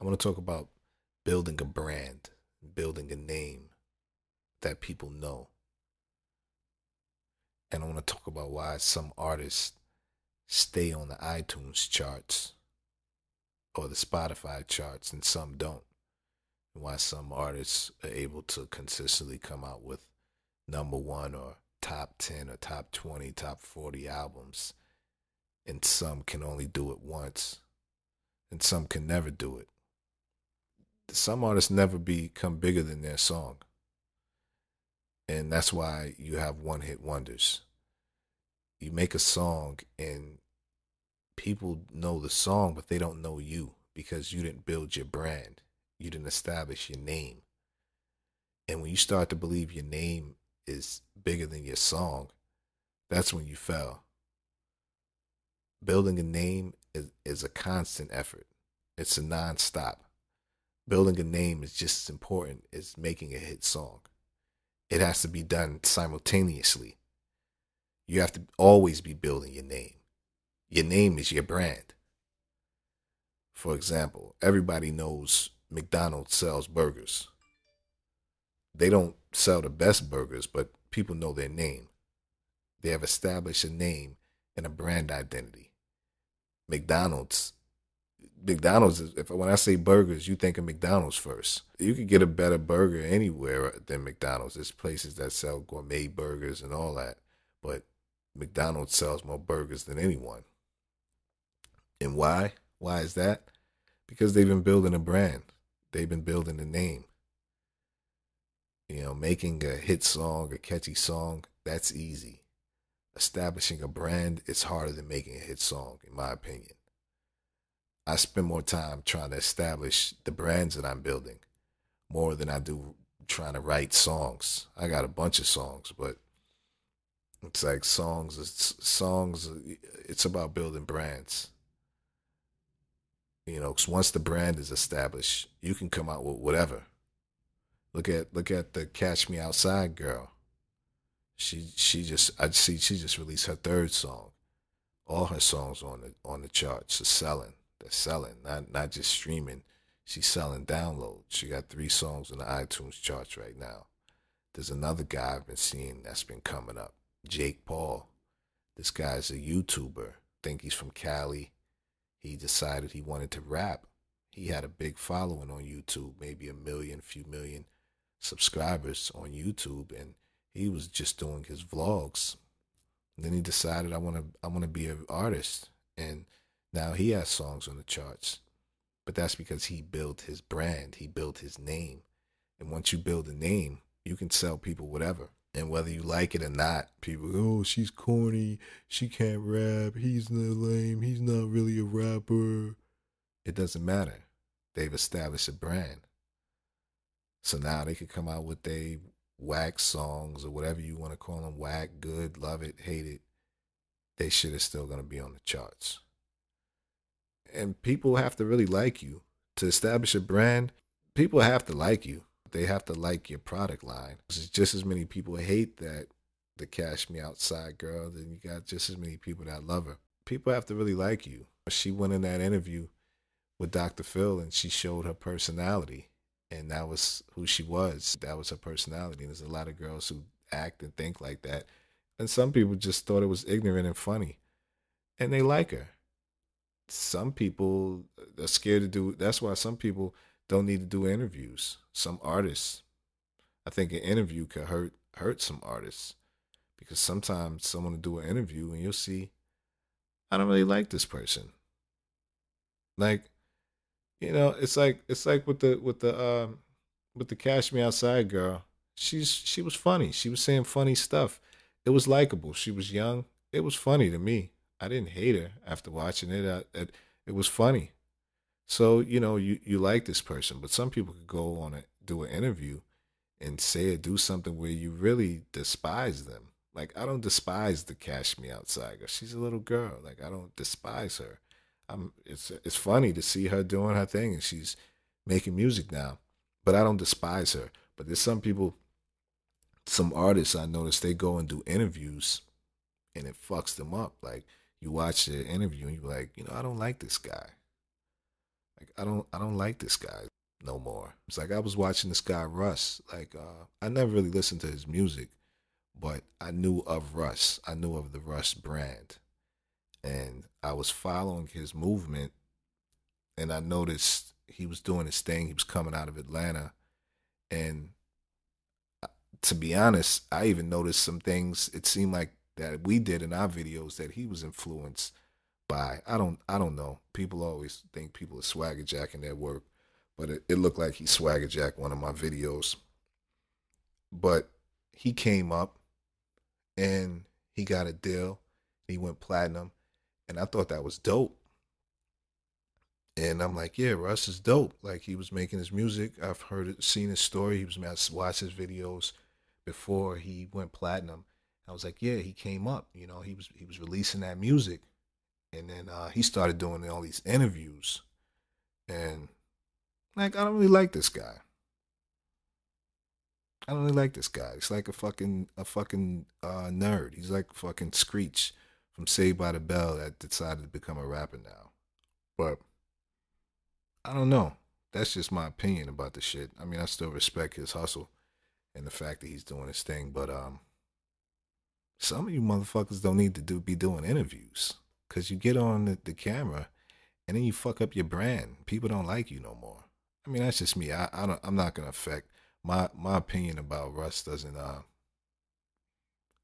I want to talk about building a brand, building a name that people know. And I want to talk about why some artists stay on the iTunes charts or the Spotify charts and some don't. And why some artists are able to consistently come out with number one or top 10 or top 20, top 40 albums. And some can only do it once. And some can never do it. Some artists never become bigger than their song. And that's why you have one hit wonders. You make a song and people know the song, but they don't know you because you didn't build your brand. You didn't establish your name. And when you start to believe your name is bigger than your song, that's when you fell. Building a name is, is a constant effort. It's a nonstop. Building a name is just as important as making a hit song. It has to be done simultaneously. You have to always be building your name. Your name is your brand. For example, everybody knows McDonald's sells burgers. They don't sell the best burgers, but people know their name. They have established a name and a brand identity. McDonald's, McDonald's. If when I say burgers, you think of McDonald's first. You could get a better burger anywhere than McDonald's. There's places that sell gourmet burgers and all that, but McDonald's sells more burgers than anyone. And why? Why is that? Because they've been building a brand. They've been building a name. You know, making a hit song, a catchy song, that's easy. Establishing a brand is harder than making a hit song, in my opinion. I spend more time trying to establish the brands that I'm building more than I do trying to write songs. I got a bunch of songs, but it's like songs, it's songs, it's about building brands. You know, cause once the brand is established, you can come out with whatever. Look at look at the Catch Me Outside girl. She she just I see she just released her third song. All her songs on the on the charts are selling. They're selling, not not just streaming. She's selling downloads. She got three songs on the iTunes charts right now. There's another guy I've been seeing that's been coming up, Jake Paul. This guy's a YouTuber. Think he's from Cali he decided he wanted to rap. He had a big following on YouTube, maybe a million, few million subscribers on YouTube, and he was just doing his vlogs. And then he decided I want to I want to be an artist, and now he has songs on the charts. But that's because he built his brand, he built his name, and once you build a name, you can sell people whatever. And whether you like it or not, people, oh, she's corny. She can't rap. He's not lame. He's not really a rapper. It doesn't matter. They've established a brand. So now they could come out with their whack songs or whatever you want to call them whack, good, love it, hate it. They shit is still going to be on the charts. And people have to really like you. To establish a brand, people have to like you they have to like your product line. There's just as many people hate that the Cash Me Outside girl, then you got just as many people that love her. People have to really like you. She went in that interview with Dr. Phil and she showed her personality. And that was who she was. That was her personality. And there's a lot of girls who act and think like that. And some people just thought it was ignorant and funny. And they like her. Some people are scared to do that's why some people don't need to do interviews. Some artists, I think an interview could hurt hurt some artists because sometimes someone will do an interview and you'll see, I don't really like this person. Like, you know, it's like it's like with the with the um with the Cash Me Outside girl. She's she was funny. She was saying funny stuff. It was likable. She was young. It was funny to me. I didn't hate her after watching it. I, it, it was funny. So, you know, you, you like this person, but some people could go on a do an interview and say or do something where you really despise them. Like I don't despise the Cash Me Outside girl. She's a little girl. Like I don't despise her. I'm it's it's funny to see her doing her thing and she's making music now. But I don't despise her. But there's some people some artists I notice they go and do interviews and it fucks them up. Like you watch the interview and you're like, you know, I don't like this guy. Like I don't I don't like this guy no more. It's like I was watching this guy Russ. Like uh, I never really listened to his music, but I knew of Russ. I knew of the Russ brand, and I was following his movement, and I noticed he was doing his thing. He was coming out of Atlanta, and uh, to be honest, I even noticed some things. It seemed like that we did in our videos that he was influenced by. I don't I don't know. People always think people are swagger jacking their work, but it, it looked like he swagger jacked one of my videos. But he came up and he got a deal. He went platinum. And I thought that was dope. And I'm like, yeah, Russ is dope. Like he was making his music. I've heard it, seen his story. He was watched his videos before he went platinum. I was like, yeah, he came up. You know, he was he was releasing that music, and then uh, he started doing all these interviews, and like I don't really like this guy. I don't really like this guy. He's like a fucking a fucking uh, nerd. He's like fucking Screech from Saved by the Bell that decided to become a rapper now. But I don't know. That's just my opinion about the shit. I mean, I still respect his hustle and the fact that he's doing his thing, but um some of you motherfuckers don't need to do be doing interviews because you get on the, the, camera and then you fuck up your brand. People don't like you no more. I mean, that's just me. I, I don't. I'm not gonna affect my my opinion about Russ doesn't uh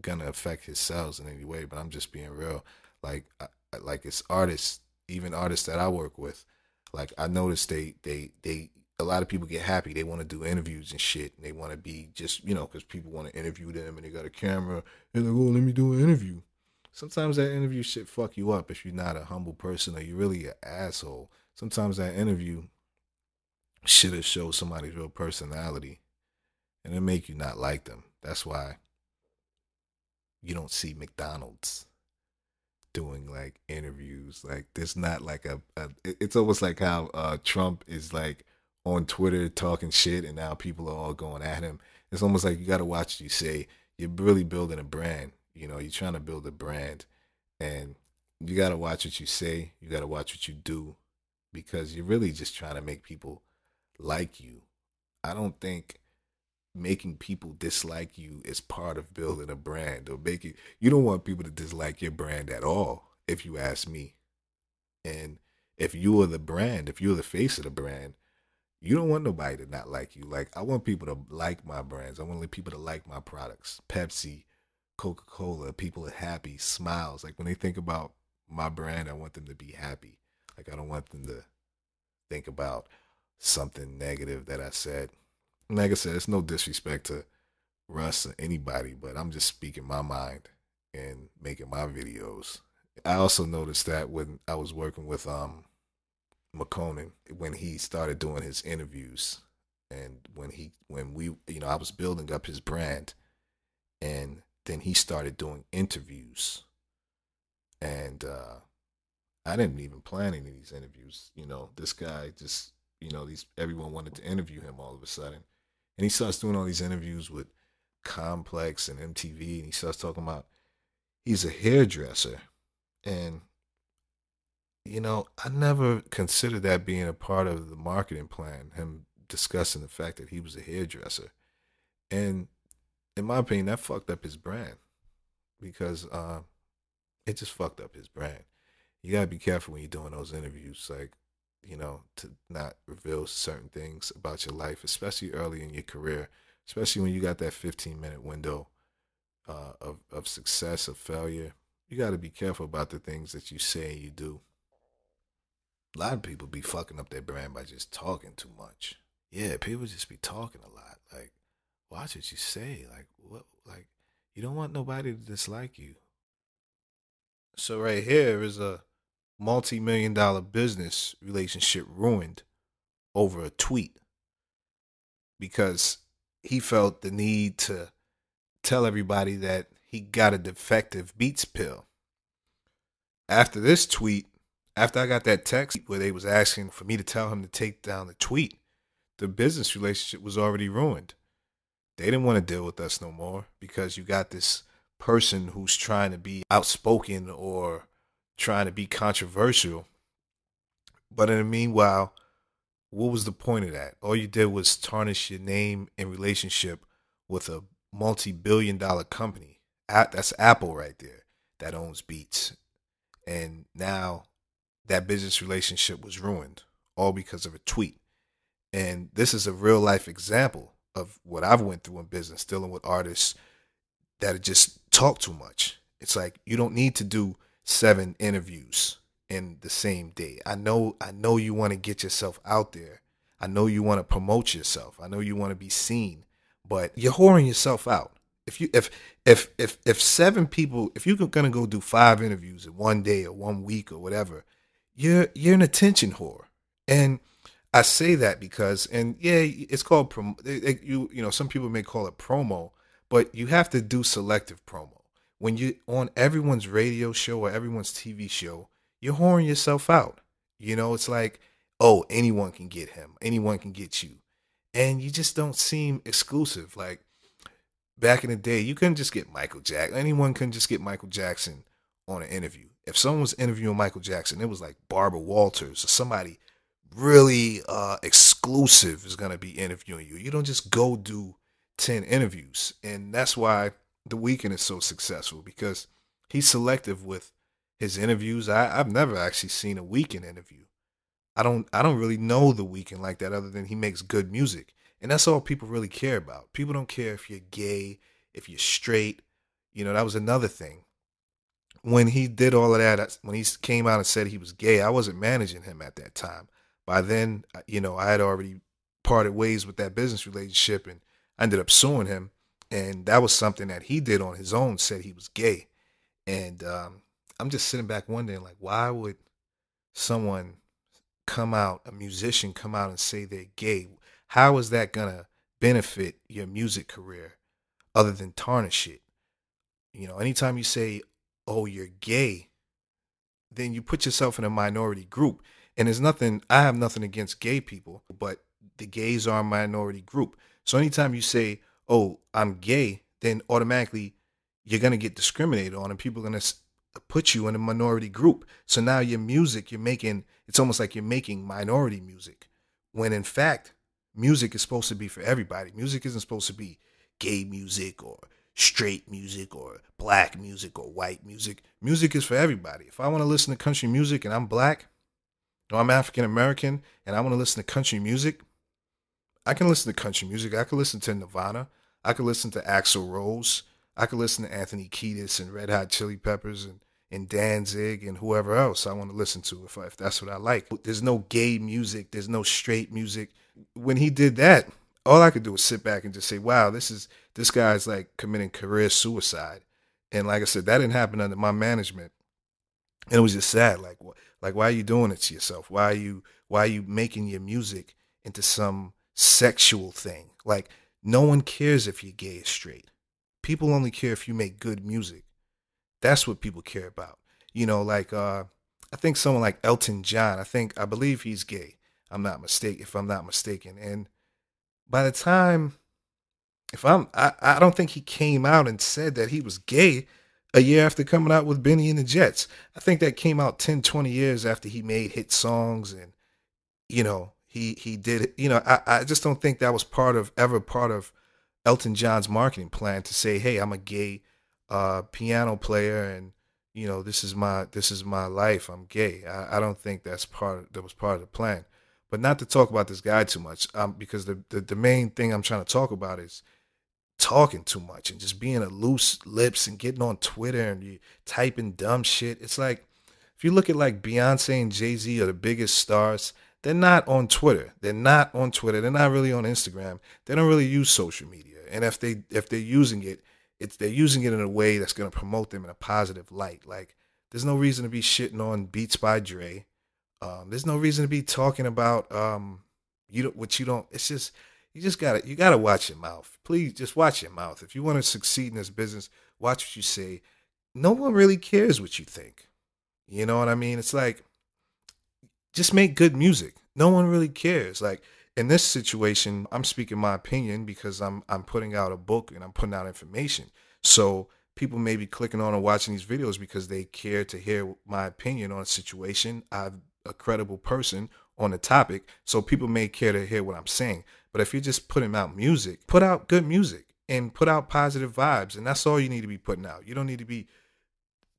gonna affect his sales in any way. But I'm just being real. Like I, like it's artists, even artists that I work with. Like I noticed they they they a lot of people get happy. They want to do interviews and shit. And they want to be just, you know, because people want to interview them and they got a camera. They're like, oh, let me do an interview. Sometimes that interview shit fuck you up if you're not a humble person or you're really an asshole. Sometimes that interview should have showed somebody's real personality and it make you not like them. That's why you don't see McDonald's doing like interviews. Like there's not like a, a it's almost like how uh Trump is like on Twitter talking shit, and now people are all going at him. It's almost like you got to watch what you say. You're really building a brand. You know, you're trying to build a brand, and you got to watch what you say. You got to watch what you do, because you're really just trying to make people like you. I don't think making people dislike you is part of building a brand or making you don't want people to dislike your brand at all if you ask me and if you are the brand if you're the face of the brand you don't want nobody to not like you. Like I want people to like my brands. I want people to like my products. Pepsi, Coca Cola. People are happy, smiles. Like when they think about my brand, I want them to be happy. Like I don't want them to think about something negative that I said. Like I said, it's no disrespect to Russ or anybody, but I'm just speaking my mind and making my videos. I also noticed that when I was working with um Makonnen when he started doing his interviews and when he when we you know I was building up his brand and then he started doing interviews. And uh I didn't even plan any of these interviews. You know this guy just you know these everyone wanted to interview him all of a sudden. And he starts doing all these interviews with Complex and MTV and he starts talking about he's a hairdresser. And you know, I never considered that being a part of the marketing plan, him discussing the fact that he was a hairdresser. And in my opinion, that fucked up his brand because uh, it just fucked up his brand. You gotta be careful when you're doing those interviews, like, you know, to not reveal certain things about your life, especially early in your career, especially when you got that 15 minute window uh, of, of success or failure. You gotta be careful about the things that you say and you do a lot of people be fucking up their brand by just talking too much. Yeah, people just be talking a lot. Like, watch what you say. Like, what? Like, you don't want nobody to dislike you. So right here is a multi-million dollar business relationship ruined over a tweet because he felt the need to tell everybody that he got a defective Beats pill. After this tweet, after I got that text where they was asking for me to tell him to take down the tweet, the business relationship was already ruined. They didn't want to deal with us no more because you got this person who's trying to be outspoken or trying to be controversial. But in the meanwhile, what was the point of that? All you did was tarnish your name and relationship with a multi-billion dollar company. That's Apple right there that owns Beats. And now that business relationship was ruined all because of a tweet. And this is a real life example of what I've went through in business dealing with artists that just talk too much. It's like you don't need to do seven interviews in the same day. I know I know you want to get yourself out there. I know you want to promote yourself. I know you want to be seen, but you're whoring yourself out. If you if if if if seven people, if you're gonna go do five interviews in one day or one week or whatever, you're you're an attention whore. And I say that because, and yeah, it's called promo. You you know, some people may call it promo, but you have to do selective promo. When you on everyone's radio show or everyone's TV show, you're whoring yourself out. You know, it's like, oh, anyone can get him, anyone can get you, and you just don't seem exclusive. Like back in the day, you couldn't just get Michael Jackson. Anyone couldn't just get Michael Jackson on an interview. If someone was interviewing Michael Jackson, it was like Barbara Walters or somebody really uh, exclusive is going to be interviewing you. You don't just go do 10 interviews. And that's why The Weeknd is so successful because he's selective with his interviews. I, I've never actually seen a Weeknd interview. I don't I don't really know The Weeknd like that other than he makes good music. And that's all people really care about. People don't care if you're gay, if you're straight. You know, that was another thing. When he did all of that, when he came out and said he was gay, I wasn't managing him at that time. By then, uh, you know, I had already parted ways with that business relationship and I ended up suing him. And that was something that he did on his own, said he was gay. And um, I'm just sitting back wondering, like, why would someone come out, a musician come out and say they're gay? How is that going to benefit your music career other than tarnish it? You know, anytime you say, oh, you're gay, then you put yourself in a minority group. And there's nothing, I have nothing against gay people, but the gays are a minority group. So anytime you say, oh, I'm gay, then automatically you're going to get discriminated on and people are going to put you in a minority group. So now your music, you're making, it's almost like you're making minority music. When in fact, music is supposed to be for everybody. Music isn't supposed to be gay music or straight music or black music or white music. Music is for everybody. If I want to listen to country music and I'm black, or I'm African American and I want to listen to country music, I can listen to country music. I can listen to Nirvana. I can listen to Axl Rose. I can listen to Anthony Kiedis and Red Hot Chili Peppers and, and Danzig and whoever else I want to listen to if, I, if that's what I like. There's no gay music. There's no straight music. When he did that, all I could do was sit back and just say, wow, this is this guy's like committing career suicide. And like I said, that didn't happen under my management. And it was just sad. Like, like why are you doing it to yourself? Why are you why are you making your music into some sexual thing? Like, no one cares if you're gay or straight. People only care if you make good music. That's what people care about. You know, like uh I think someone like Elton John, I think I believe he's gay. I'm not mistaken if I'm not mistaken. And by the time if I'm I, I don't think he came out and said that he was gay a year after coming out with Bennie and the Jets. I think that came out 10, 20 years after he made hit songs and you know, he he did you know, I, I just don't think that was part of ever part of Elton John's marketing plan to say, "Hey, I'm a gay uh, piano player, and you know this is my this is my life. I'm gay." I, I don't think that's part of, that was part of the plan. But not to talk about this guy too much, um, because the, the the main thing I'm trying to talk about is talking too much and just being a loose lips and getting on Twitter and you typing dumb shit. It's like if you look at like Beyonce and Jay Z are the biggest stars they're not on Twitter. They're not on Twitter. They're not really on Instagram. They don't really use social media. And if they if they're using it, it's they're using it in a way that's going to promote them in a positive light. Like there's no reason to be shitting on Beats by Dre. Um, there's no reason to be talking about um, you don't what you don't. It's just you just gotta you gotta watch your mouth. Please just watch your mouth. If you want to succeed in this business, watch what you say. No one really cares what you think. You know what I mean? It's like just make good music. No one really cares. Like in this situation, I'm speaking my opinion because I'm I'm putting out a book and I'm putting out information. So people may be clicking on and watching these videos because they care to hear my opinion on a situation. I'm a credible person on the topic, so people may care to hear what I'm saying. But if you're just putting out music, put out good music and put out positive vibes, and that's all you need to be putting out. You don't need to be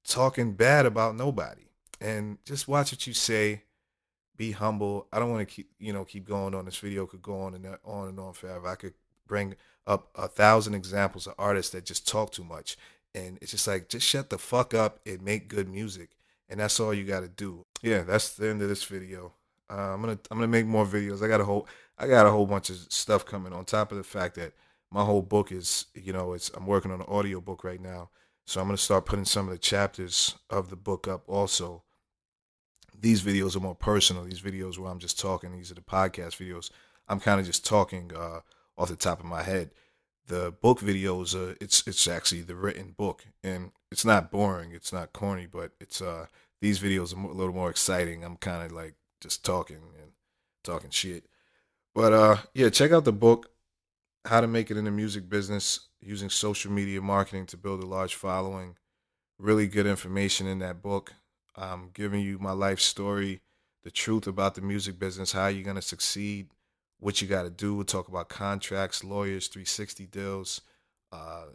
talking bad about nobody. And just watch what you say. Be humble. I don't want to keep you know keep going on. This video could go on and on and on forever. I could bring up a thousand examples of artists that just talk too much, and it's just like just shut the fuck up and make good music, and that's all you got to do. Yeah, that's the end of this video. Uh, I'm gonna I'm gonna make more videos. I got a whole I got a whole bunch of stuff coming on top of the fact that my whole book is you know it's I'm working on an audio book right now, so I'm gonna start putting some of the chapters of the book up also. These videos are more personal. These videos where I'm just talking. These are the podcast videos. I'm kind of just talking uh, off the top of my head. The book videos, uh, it's it's actually the written book, and it's not boring. It's not corny, but it's uh these videos are a little more exciting. I'm kind of like just talking and talking shit. But uh yeah, check out the book How to Make It in the Music Business Using Social Media Marketing to Build a Large Following. Really good information in that book. I'm giving you my life story, the truth about the music business, how you're going to succeed, what you got to do. We'll talk about contracts, lawyers, 360 deals, uh,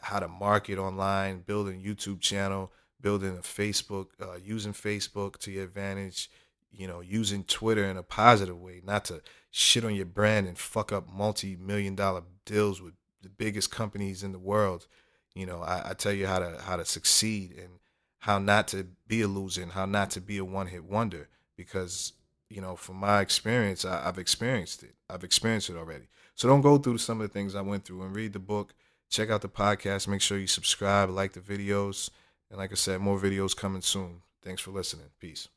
how to market online, building YouTube channel, building a Facebook, uh, using Facebook to your advantage, you know, using Twitter in a positive way, not to shit on your brand and fuck up multi-million dollar deals with the biggest companies in the world. You know, I, I tell you how to how to succeed and how not to be a loser and how not to be a one-hit wonder because you know from my experience I, i've experienced it. I've experienced it already. So don't go through some of the things i went through and read the book. Check out the podcast. Make sure you subscribe like the videos. And like i said more videos coming soon. Thanks for listening. Peace